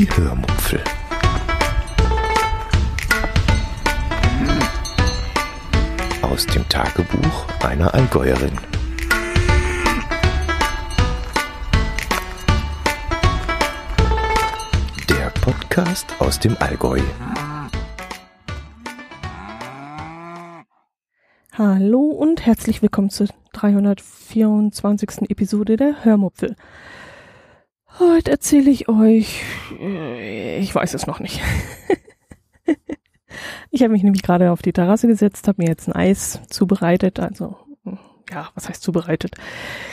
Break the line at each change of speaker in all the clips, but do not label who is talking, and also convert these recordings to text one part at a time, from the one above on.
Die Hörmupfel. Aus dem Tagebuch einer Allgäuerin. Der Podcast aus dem Allgäu.
Hallo und herzlich willkommen zur 324. Episode der Hörmupfel. Heute erzähle ich euch, äh, ich weiß es noch nicht. ich habe mich nämlich gerade auf die Terrasse gesetzt, habe mir jetzt ein Eis zubereitet, also ja, was heißt zubereitet?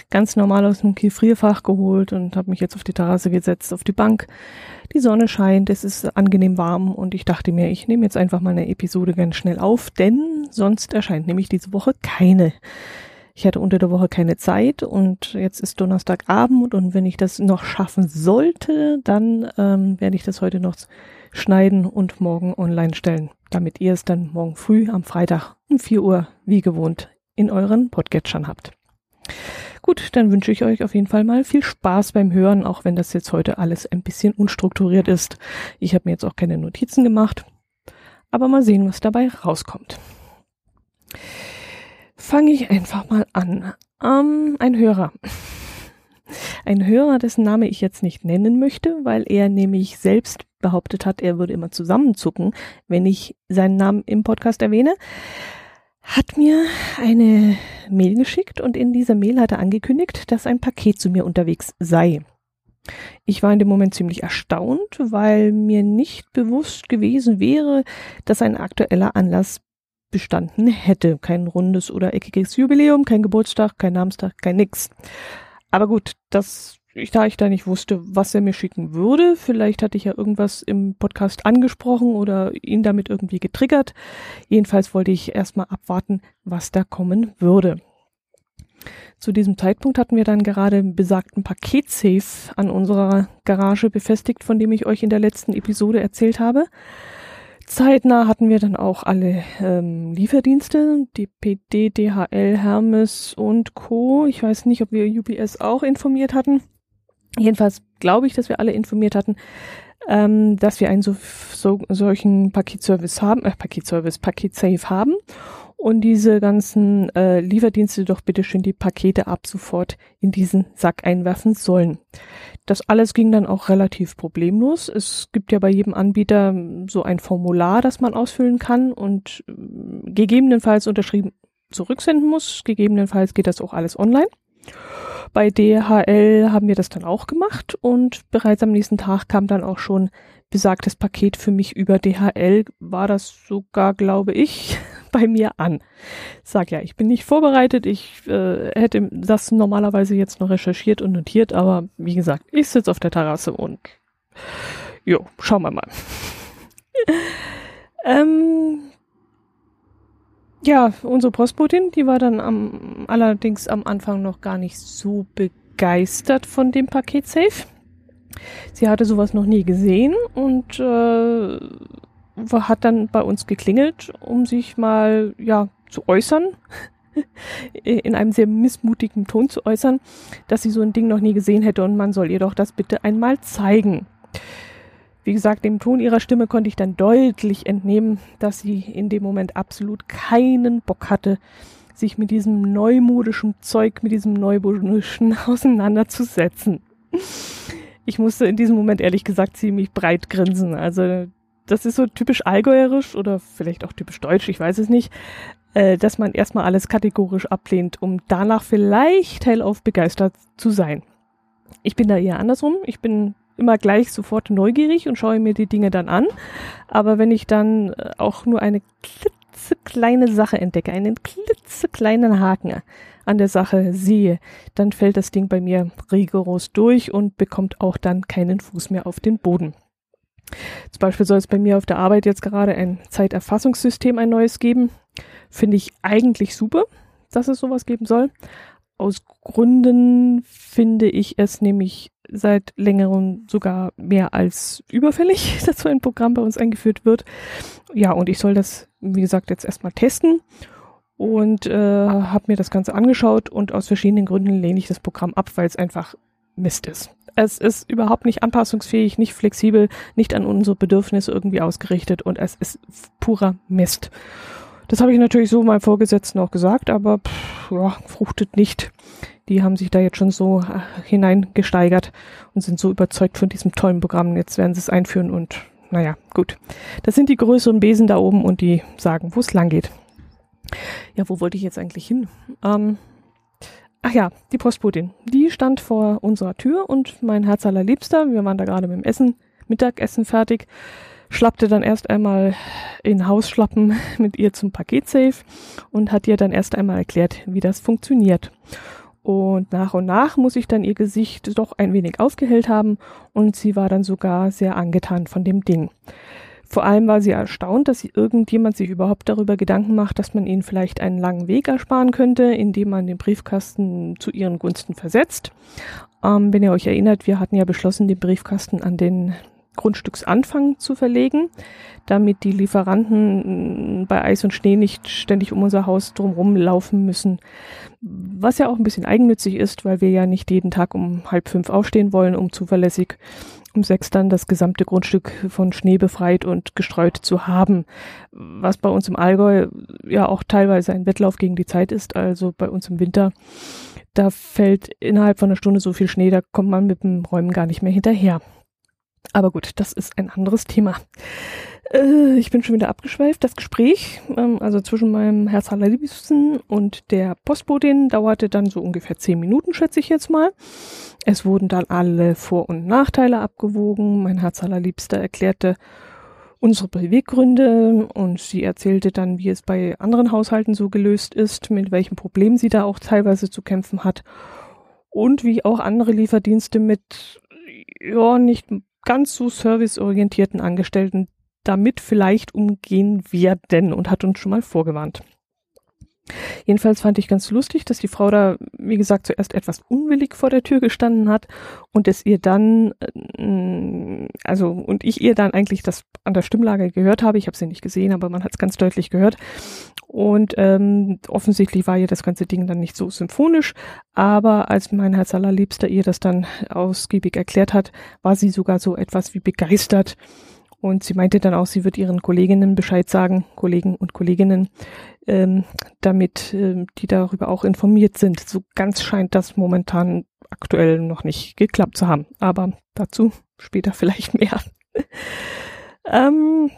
Ganz normal aus dem Gefrierfach geholt und habe mich jetzt auf die Terrasse gesetzt, auf die Bank. Die Sonne scheint, es ist angenehm warm und ich dachte mir, ich nehme jetzt einfach mal eine Episode ganz schnell auf, denn sonst erscheint nämlich diese Woche keine. Ich hatte unter der Woche keine Zeit und jetzt ist Donnerstagabend und wenn ich das noch schaffen sollte, dann ähm, werde ich das heute noch schneiden und morgen online stellen, damit ihr es dann morgen früh am Freitag um 4 Uhr wie gewohnt in euren Podcatchern habt. Gut, dann wünsche ich euch auf jeden Fall mal viel Spaß beim Hören, auch wenn das jetzt heute alles ein bisschen unstrukturiert ist. Ich habe mir jetzt auch keine Notizen gemacht, aber mal sehen, was dabei rauskommt fange ich einfach mal an. Ähm, ein Hörer. Ein Hörer, dessen Name ich jetzt nicht nennen möchte, weil er nämlich selbst behauptet hat, er würde immer zusammenzucken, wenn ich seinen Namen im Podcast erwähne, hat mir eine Mail geschickt und in dieser Mail hat er angekündigt, dass ein Paket zu mir unterwegs sei. Ich war in dem Moment ziemlich erstaunt, weil mir nicht bewusst gewesen wäre, dass ein aktueller Anlass bestanden hätte. Kein rundes oder eckiges Jubiläum, kein Geburtstag, kein Namenstag, kein nix. Aber gut, das, ich, da ich da nicht wusste, was er mir schicken würde, vielleicht hatte ich ja irgendwas im Podcast angesprochen oder ihn damit irgendwie getriggert. Jedenfalls wollte ich erstmal abwarten, was da kommen würde. Zu diesem Zeitpunkt hatten wir dann gerade besagten Paketsafe an unserer Garage befestigt, von dem ich euch in der letzten Episode erzählt habe. Zeitnah hatten wir dann auch alle ähm, Lieferdienste, DPD, DHL, Hermes und Co. Ich weiß nicht, ob wir UPS auch informiert hatten. Jedenfalls glaube ich, dass wir alle informiert hatten, ähm, dass wir einen so, so, solchen Paketservice haben, äh, Paketservice, Paketsafe haben und diese ganzen äh, Lieferdienste doch bitte schön die Pakete ab sofort in diesen Sack einwerfen sollen. Das alles ging dann auch relativ problemlos. Es gibt ja bei jedem Anbieter so ein Formular, das man ausfüllen kann und äh, gegebenenfalls unterschrieben zurücksenden muss. Gegebenenfalls geht das auch alles online. Bei DHL haben wir das dann auch gemacht und bereits am nächsten Tag kam dann auch schon besagtes Paket für mich über DHL. War das sogar, glaube ich, bei mir an. Sag ja, ich bin nicht vorbereitet. Ich äh, hätte das normalerweise jetzt noch recherchiert und notiert, aber wie gesagt, ich sitze auf der Terrasse und jo, schauen wir mal. ähm, ja, unsere Postbotin, die war dann am, allerdings am Anfang noch gar nicht so begeistert von dem Paket Safe. Sie hatte sowas noch nie gesehen und äh, hat dann bei uns geklingelt, um sich mal ja zu äußern, in einem sehr missmutigen Ton zu äußern, dass sie so ein Ding noch nie gesehen hätte und man soll ihr doch das bitte einmal zeigen. Wie gesagt, dem Ton ihrer Stimme konnte ich dann deutlich entnehmen, dass sie in dem Moment absolut keinen Bock hatte, sich mit diesem neumodischen Zeug, mit diesem neumodischen auseinanderzusetzen. Ich musste in diesem Moment ehrlich gesagt ziemlich breit grinsen. Also das ist so typisch allgäuerisch oder vielleicht auch typisch deutsch, ich weiß es nicht, äh, dass man erstmal alles kategorisch ablehnt, um danach vielleicht hellauf begeistert zu sein. Ich bin da eher andersrum. Ich bin immer gleich sofort neugierig und schaue mir die Dinge dann an. Aber wenn ich dann äh, auch nur eine klitzekleine Sache entdecke, einen klitzekleinen Haken an der Sache sehe, dann fällt das Ding bei mir rigoros durch und bekommt auch dann keinen Fuß mehr auf den Boden. Zum Beispiel soll es bei mir auf der Arbeit jetzt gerade ein Zeiterfassungssystem, ein neues geben. Finde ich eigentlich super, dass es sowas geben soll. Aus Gründen finde ich es nämlich seit längerem sogar mehr als überfällig, dass so ein Programm bei uns eingeführt wird. Ja, und ich soll das, wie gesagt, jetzt erstmal testen und äh, habe mir das Ganze angeschaut und aus verschiedenen Gründen lehne ich das Programm ab, weil es einfach Mist ist. Es ist überhaupt nicht anpassungsfähig, nicht flexibel, nicht an unsere Bedürfnisse irgendwie ausgerichtet und es ist purer Mist. Das habe ich natürlich so meinem Vorgesetzten auch gesagt, aber pff, ja, fruchtet nicht. Die haben sich da jetzt schon so äh, hineingesteigert und sind so überzeugt von diesem tollen Programm. Jetzt werden sie es einführen und naja, gut. Das sind die größeren Besen da oben und die sagen, wo es lang geht. Ja, wo wollte ich jetzt eigentlich hin? Ähm, ach ja, die Postbotin. Die stand vor unserer Tür und mein Herz allerliebster, wir waren da gerade mit dem Essen, Mittagessen fertig, schlappte dann erst einmal in Hausschlappen mit ihr zum Paketsafe und hat ihr dann erst einmal erklärt, wie das funktioniert. Und nach und nach muss ich dann ihr Gesicht doch ein wenig aufgehellt haben und sie war dann sogar sehr angetan von dem Ding. Vor allem war sie erstaunt, dass irgendjemand sich überhaupt darüber Gedanken macht, dass man ihnen vielleicht einen langen Weg ersparen könnte, indem man den Briefkasten zu ihren Gunsten versetzt. Ähm, wenn ihr euch erinnert, wir hatten ja beschlossen, den Briefkasten an den Grundstücksanfang zu verlegen, damit die Lieferanten bei Eis und Schnee nicht ständig um unser Haus drumherum laufen müssen. Was ja auch ein bisschen eigennützig ist, weil wir ja nicht jeden Tag um halb fünf aufstehen wollen, um zuverlässig um sechs dann das gesamte Grundstück von Schnee befreit und gestreut zu haben. Was bei uns im Allgäu ja auch teilweise ein Wettlauf gegen die Zeit ist, also bei uns im Winter. Da fällt innerhalb von einer Stunde so viel Schnee, da kommt man mit dem Räumen gar nicht mehr hinterher. Aber gut, das ist ein anderes Thema. Äh, ich bin schon wieder abgeschweift. Das Gespräch, ähm, also zwischen meinem Herz allerliebsten und der Postbotin, dauerte dann so ungefähr zehn Minuten, schätze ich jetzt mal. Es wurden dann alle Vor- und Nachteile abgewogen. Mein Herz allerliebster erklärte unsere Beweggründe und sie erzählte dann, wie es bei anderen Haushalten so gelöst ist, mit welchen Problemen sie da auch teilweise zu kämpfen hat und wie auch andere Lieferdienste mit ja nicht ganz so serviceorientierten Angestellten damit vielleicht umgehen werden und hat uns schon mal vorgewarnt. Jedenfalls fand ich ganz lustig, dass die Frau da, wie gesagt, zuerst etwas unwillig vor der Tür gestanden hat und es ihr dann, äh, also und ich ihr dann eigentlich das an der Stimmlage gehört habe. Ich habe sie nicht gesehen, aber man hat es ganz deutlich gehört. Und ähm, offensichtlich war ihr das ganze Ding dann nicht so symphonisch, aber als mein Herz allerliebster ihr das dann ausgiebig erklärt hat, war sie sogar so etwas wie begeistert. Und sie meinte dann auch, sie wird ihren Kolleginnen Bescheid sagen, Kollegen und Kolleginnen, ähm, damit ähm, die darüber auch informiert sind. So ganz scheint das momentan aktuell noch nicht geklappt zu haben. Aber dazu später vielleicht mehr. ähm,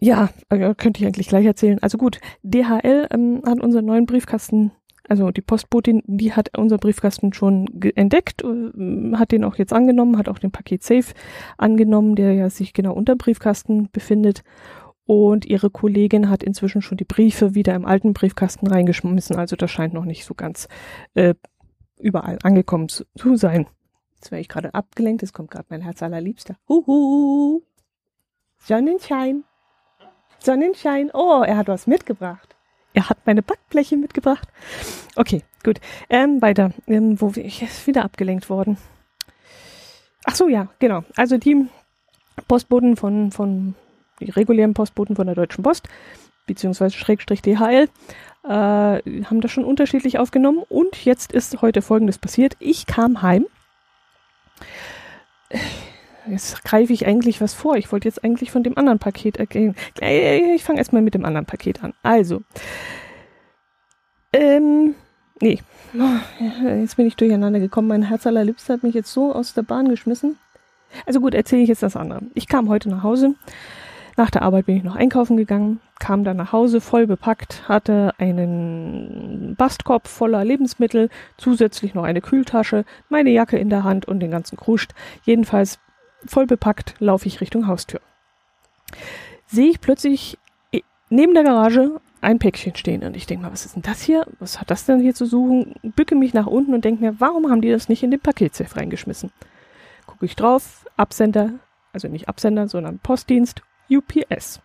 ja, äh, könnte ich eigentlich gleich erzählen. Also gut, DHL ähm, hat unseren neuen Briefkasten also die Postbotin, die hat unser Briefkasten schon entdeckt, äh, hat den auch jetzt angenommen, hat auch den Paket Safe angenommen, der ja sich genau unter Briefkasten befindet. Und ihre Kollegin hat inzwischen schon die Briefe wieder im alten Briefkasten reingeschmissen. Also das scheint noch nicht so ganz äh, überall angekommen zu, zu sein. Jetzt werde ich gerade abgelenkt, es kommt gerade mein Herz allerliebster. Huhu! Sonnenschein! Sonnenschein! Oh, er hat was mitgebracht. Er hat meine Backbleche mitgebracht. Okay, gut. Ähm, weiter. Ähm, wo ich ist wieder abgelenkt worden. Ach so, ja, genau. Also die Postboten von, von, die regulären Postboten von der Deutschen Post, beziehungsweise Schrägstrich DHL, äh, haben das schon unterschiedlich aufgenommen. Und jetzt ist heute Folgendes passiert. Ich kam heim. Jetzt greife ich eigentlich was vor. Ich wollte jetzt eigentlich von dem anderen Paket ergehen. Ich fange erstmal mit dem anderen Paket an. Also, ähm, nee. Jetzt bin ich durcheinander gekommen. Mein Herz allerliebster hat mich jetzt so aus der Bahn geschmissen. Also gut, erzähle ich jetzt das andere. Ich kam heute nach Hause. Nach der Arbeit bin ich noch einkaufen gegangen, kam dann nach Hause voll bepackt, hatte einen Bastkorb voller Lebensmittel, zusätzlich noch eine Kühltasche, meine Jacke in der Hand und den ganzen Kruscht. Jedenfalls voll bepackt laufe ich Richtung Haustür. Sehe ich plötzlich neben der Garage ein Päckchen stehen und ich denke mal, was ist denn das hier? Was hat das denn hier zu suchen? Bücke mich nach unten und denke mir, warum haben die das nicht in den Paketsafe reingeschmissen? Gucke ich drauf, Absender, also nicht Absender, sondern Postdienst, UPS.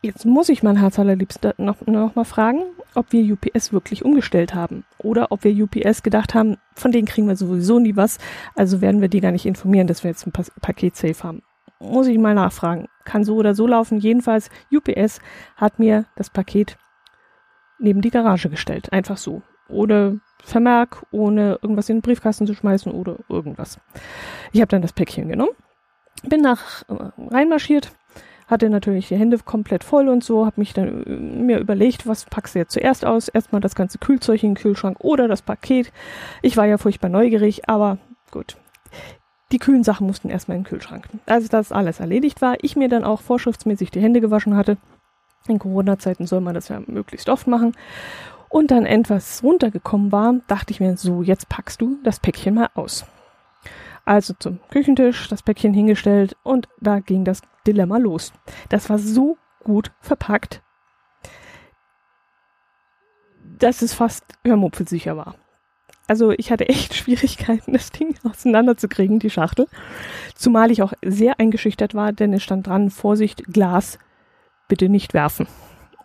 Jetzt muss ich mein Herz allerliebsten noch, noch mal fragen, ob wir UPS wirklich umgestellt haben oder ob wir UPS gedacht haben, von denen kriegen wir sowieso nie was, also werden wir die gar nicht informieren, dass wir jetzt ein pa Paket safe haben. Muss ich mal nachfragen. Kann so oder so laufen. Jedenfalls, UPS hat mir das Paket neben die Garage gestellt. Einfach so. Ohne Vermerk, ohne irgendwas in den Briefkasten zu schmeißen oder irgendwas. Ich habe dann das Päckchen genommen, bin nach äh, reinmarschiert, hatte natürlich die Hände komplett voll und so, habe mich dann äh, mir überlegt, was packst du jetzt zuerst aus? Erstmal das ganze Kühlzeug in den Kühlschrank oder das Paket. Ich war ja furchtbar neugierig, aber gut. Die kühlen Sachen mussten erstmal in den Kühlschrank. Als das alles erledigt war, ich mir dann auch vorschriftsmäßig die Hände gewaschen hatte. In Corona-Zeiten soll man das ja möglichst oft machen. Und dann etwas runtergekommen war, dachte ich mir, so, jetzt packst du das Päckchen mal aus. Also zum Küchentisch, das Päckchen hingestellt und da ging das Dilemma los. Das war so gut verpackt, dass es fast hörmupfelsicher war. Also ich hatte echt Schwierigkeiten, das Ding auseinanderzukriegen, die Schachtel. Zumal ich auch sehr eingeschüchtert war, denn es stand dran, Vorsicht, Glas, bitte nicht werfen.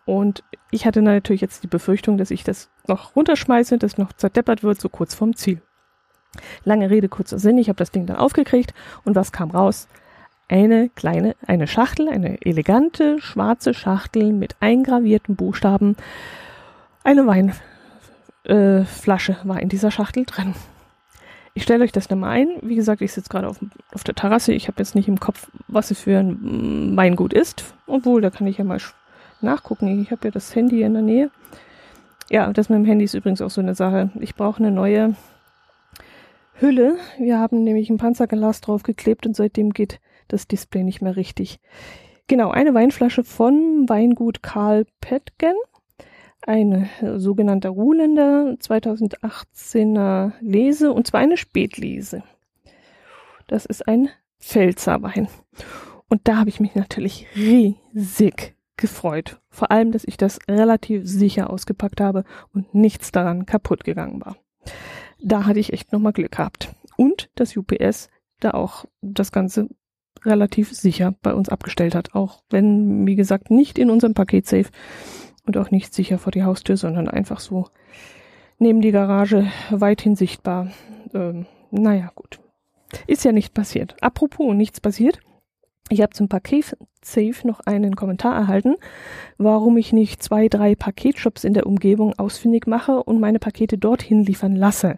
Und ich hatte natürlich jetzt die Befürchtung, dass ich das noch runterschmeiße, dass noch zerdeppert wird, so kurz vorm Ziel. Lange Rede, kurzer Sinn, ich habe das Ding dann aufgekriegt und was kam raus? Eine kleine, eine Schachtel, eine elegante schwarze Schachtel mit eingravierten Buchstaben. Eine Weinflasche äh, war in dieser Schachtel drin. Ich stelle euch das nochmal ein. Wie gesagt, ich sitze gerade auf, auf der Terrasse. Ich habe jetzt nicht im Kopf, was es für ein Weingut ist. Obwohl, da kann ich ja mal nachgucken. Ich habe ja das Handy in der Nähe. Ja, das mit dem Handy ist übrigens auch so eine Sache. Ich brauche eine neue Hülle. Wir haben nämlich ein Panzerglas draufgeklebt und seitdem geht das Display nicht mehr richtig. Genau, eine Weinflasche von Weingut Karl Petgen. Ein sogenannter Ruhländer 2018er Lese und zwar eine Spätlese. Das ist ein Pfälzer Wein. Und da habe ich mich natürlich riesig gefreut. Vor allem, dass ich das relativ sicher ausgepackt habe und nichts daran kaputt gegangen war da hatte ich echt nochmal Glück gehabt. Und das UPS da auch das Ganze relativ sicher bei uns abgestellt hat. Auch wenn, wie gesagt, nicht in unserem Paketsafe und auch nicht sicher vor die Haustür, sondern einfach so neben die Garage weithin sichtbar. Ähm, naja, gut. Ist ja nicht passiert. Apropos nichts passiert. Ich habe zum Paket Safe noch einen Kommentar erhalten, warum ich nicht zwei, drei Paketshops in der Umgebung ausfindig mache und meine Pakete dorthin liefern lasse.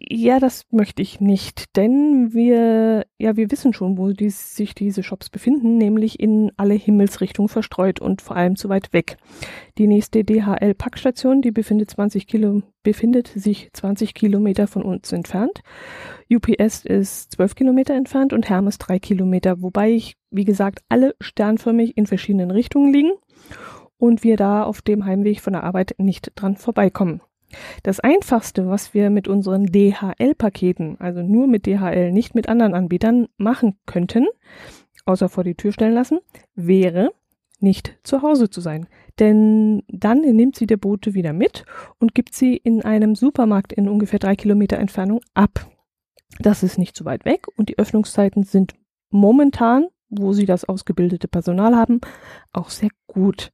Ja, das möchte ich nicht, denn wir, ja, wir wissen schon, wo die, sich diese Shops befinden, nämlich in alle Himmelsrichtungen verstreut und vor allem zu weit weg. Die nächste DHL-Packstation, die befindet 20 Kilo, befindet sich 20 Kilometer von uns entfernt. UPS ist 12 Kilometer entfernt und Hermes 3 Kilometer, wobei ich, wie gesagt, alle sternförmig in verschiedenen Richtungen liegen und wir da auf dem Heimweg von der Arbeit nicht dran vorbeikommen. Das einfachste, was wir mit unseren DHL-Paketen, also nur mit DHL, nicht mit anderen Anbietern machen könnten, außer vor die Tür stellen lassen, wäre nicht zu Hause zu sein. Denn dann nimmt sie der Bote wieder mit und gibt sie in einem Supermarkt in ungefähr drei Kilometer Entfernung ab. Das ist nicht so weit weg und die Öffnungszeiten sind momentan, wo sie das ausgebildete Personal haben, auch sehr gut.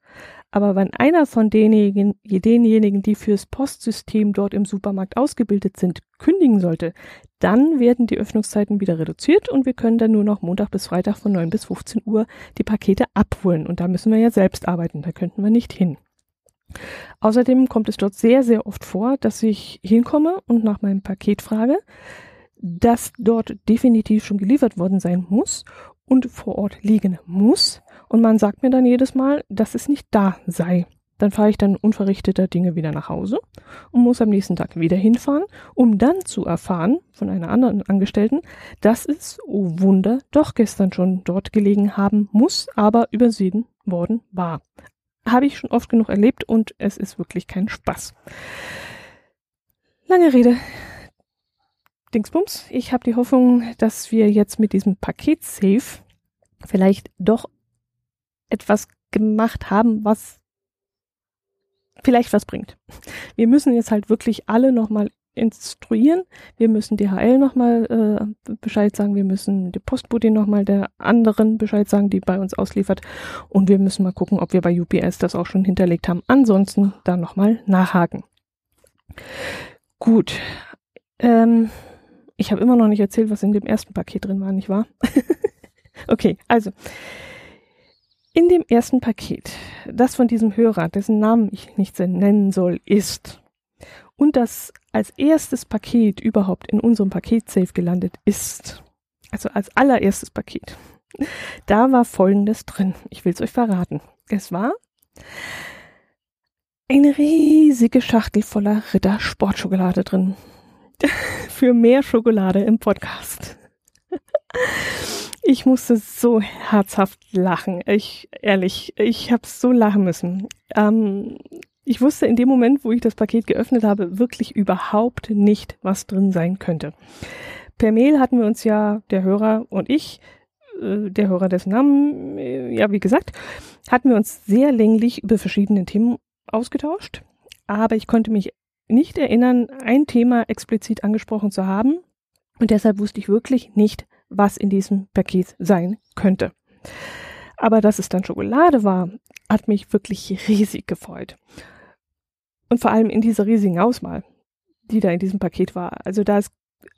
Aber wenn einer von denjenigen, denjenigen, die fürs Postsystem dort im Supermarkt ausgebildet sind, kündigen sollte, dann werden die Öffnungszeiten wieder reduziert und wir können dann nur noch Montag bis Freitag von 9 bis 15 Uhr die Pakete abholen. Und da müssen wir ja selbst arbeiten, da könnten wir nicht hin. Außerdem kommt es dort sehr, sehr oft vor, dass ich hinkomme und nach meinem Paket frage, das dort definitiv schon geliefert worden sein muss und vor Ort liegen muss und man sagt mir dann jedes Mal, dass es nicht da sei. Dann fahre ich dann unverrichteter Dinge wieder nach Hause und muss am nächsten Tag wieder hinfahren, um dann zu erfahren von einer anderen Angestellten, dass es, oh Wunder, doch gestern schon dort gelegen haben muss, aber übersehen worden war. Habe ich schon oft genug erlebt und es ist wirklich kein Spaß. Lange Rede. Dingsbums. Ich habe die Hoffnung, dass wir jetzt mit diesem Paket-Safe vielleicht doch etwas gemacht haben, was vielleicht was bringt. Wir müssen jetzt halt wirklich alle nochmal instruieren. Wir müssen DHL nochmal äh, Bescheid sagen. Wir müssen die Postbote nochmal der anderen Bescheid sagen, die bei uns ausliefert. Und wir müssen mal gucken, ob wir bei UPS das auch schon hinterlegt haben. Ansonsten da nochmal nachhaken. Gut. Ähm, ich habe immer noch nicht erzählt, was in dem ersten Paket drin war, nicht wahr? okay, also in dem ersten Paket, das von diesem Hörer, dessen Namen ich nicht nennen soll, ist und das als erstes Paket überhaupt in unserem Paketsafe gelandet ist, also als allererstes Paket, da war Folgendes drin. Ich will es euch verraten. Es war eine riesige Schachtel voller Ritter Sportschokolade drin. Für mehr Schokolade im Podcast. Ich musste so herzhaft lachen. Ich, ehrlich, ich habe so lachen müssen. Ähm, ich wusste in dem Moment, wo ich das Paket geöffnet habe, wirklich überhaupt nicht, was drin sein könnte. Per Mail hatten wir uns ja, der Hörer und ich, äh, der Hörer dessen Namen, äh, ja, wie gesagt, hatten wir uns sehr länglich über verschiedene Themen ausgetauscht. Aber ich konnte mich nicht erinnern, ein Thema explizit angesprochen zu haben. Und deshalb wusste ich wirklich nicht, was in diesem Paket sein könnte. Aber dass es dann Schokolade war, hat mich wirklich riesig gefreut. Und vor allem in dieser riesigen Auswahl, die da in diesem Paket war. Also da ist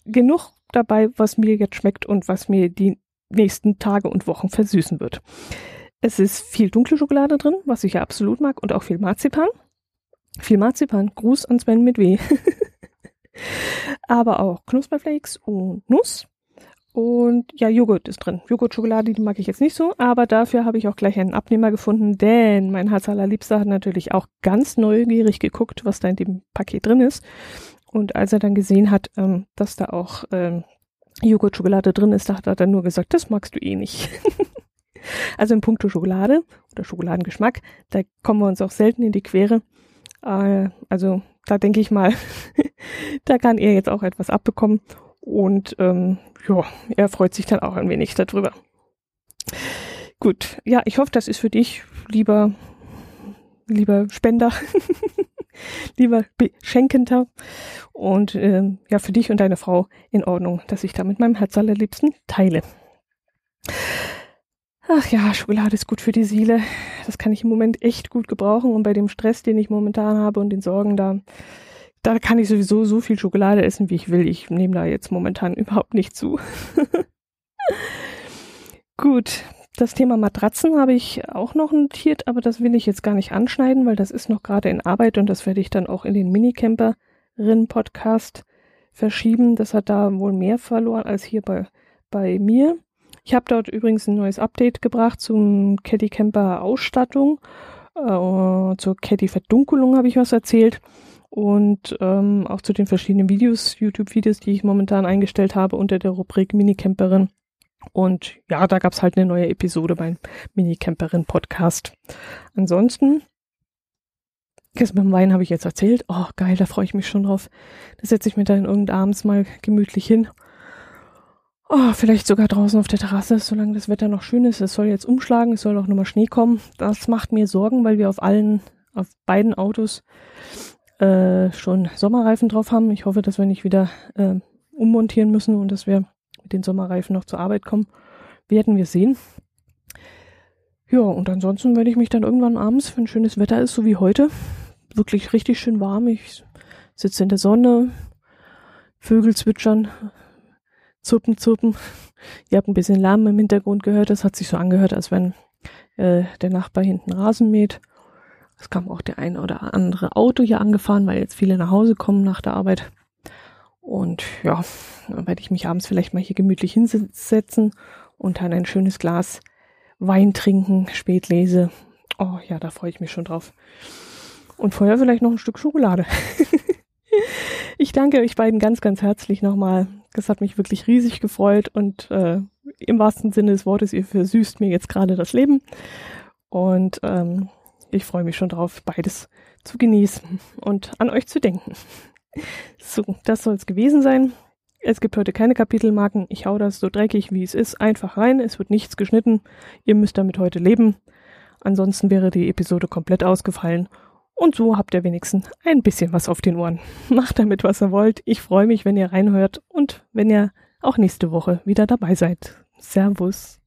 genug dabei, was mir jetzt schmeckt und was mir die nächsten Tage und Wochen versüßen wird. Es ist viel dunkle Schokolade drin, was ich ja absolut mag, und auch viel Marzipan. Viel Marzipan. Gruß an Sven mit W. Aber auch Knusperflakes und Nuss. Und ja, Joghurt ist drin. Joghurt-Schokolade, die mag ich jetzt nicht so, aber dafür habe ich auch gleich einen Abnehmer gefunden, denn mein Herz allerliebster hat natürlich auch ganz neugierig geguckt, was da in dem Paket drin ist. Und als er dann gesehen hat, ähm, dass da auch ähm, Joghurt-Schokolade drin ist, da hat er dann nur gesagt, das magst du eh nicht. also in puncto Schokolade oder Schokoladengeschmack, da kommen wir uns auch selten in die Quere. Äh, also da denke ich mal, da kann er jetzt auch etwas abbekommen. Und ähm, ja, er freut sich dann auch ein wenig darüber. Gut, ja, ich hoffe, das ist für dich, lieber, lieber Spender, lieber Beschenkender und ähm, ja, für dich und deine Frau in Ordnung, dass ich da mit meinem Herz allerliebsten teile. Ach ja, Schokolade ist gut für die Seele. Das kann ich im Moment echt gut gebrauchen und bei dem Stress, den ich momentan habe und den Sorgen da, da kann ich sowieso so viel Schokolade essen, wie ich will. Ich nehme da jetzt momentan überhaupt nicht zu. Gut, das Thema Matratzen habe ich auch noch notiert, aber das will ich jetzt gar nicht anschneiden, weil das ist noch gerade in Arbeit und das werde ich dann auch in den Minicamperin-Podcast verschieben. Das hat da wohl mehr verloren als hier bei, bei mir. Ich habe dort übrigens ein neues Update gebracht zum Caddy Camper Ausstattung. Äh, zur Caddy Verdunkelung habe ich was erzählt und ähm, auch zu den verschiedenen Videos, YouTube-Videos, die ich momentan eingestellt habe unter der Rubrik Minicamperin. Und ja, da gab's halt eine neue Episode beim Minicamperin Podcast. Ansonsten, das mit dem Wein habe ich jetzt erzählt. Oh, geil, da freue ich mich schon drauf. Da setze ich mir dann irgendabends mal gemütlich hin. Oh, vielleicht sogar draußen auf der Terrasse, solange das Wetter noch schön ist. Es soll jetzt umschlagen, es soll auch nochmal Schnee kommen. Das macht mir Sorgen, weil wir auf allen, auf beiden Autos äh, schon Sommerreifen drauf haben. Ich hoffe, dass wir nicht wieder äh, ummontieren müssen und dass wir mit den Sommerreifen noch zur Arbeit kommen. Werden wir sehen. Ja, und ansonsten werde ich mich dann irgendwann abends, wenn schönes Wetter ist, so wie heute, wirklich richtig schön warm. Ich sitze in der Sonne, Vögel zwitschern, zirpen, zirpen. Ihr habt ein bisschen Lärm im Hintergrund gehört. Das hat sich so angehört, als wenn äh, der Nachbar hinten Rasen mäht. Es kam auch der ein oder andere Auto hier angefahren, weil jetzt viele nach Hause kommen nach der Arbeit. Und ja, dann werde ich mich abends vielleicht mal hier gemütlich hinsetzen und dann ein schönes Glas Wein trinken, spät lese. Oh ja, da freue ich mich schon drauf. Und vorher vielleicht noch ein Stück Schokolade. ich danke euch beiden ganz, ganz herzlich nochmal. Das hat mich wirklich riesig gefreut und äh, im wahrsten Sinne des Wortes, ihr versüßt mir jetzt gerade das Leben. Und ähm, ich freue mich schon drauf, beides zu genießen und an euch zu denken. So, das soll es gewesen sein. Es gibt heute keine Kapitelmarken. Ich hau das so dreckig, wie es ist, einfach rein. Es wird nichts geschnitten. Ihr müsst damit heute leben. Ansonsten wäre die Episode komplett ausgefallen. Und so habt ihr wenigstens ein bisschen was auf den Ohren. Macht damit, was ihr wollt. Ich freue mich, wenn ihr reinhört und wenn ihr auch nächste Woche wieder dabei seid. Servus.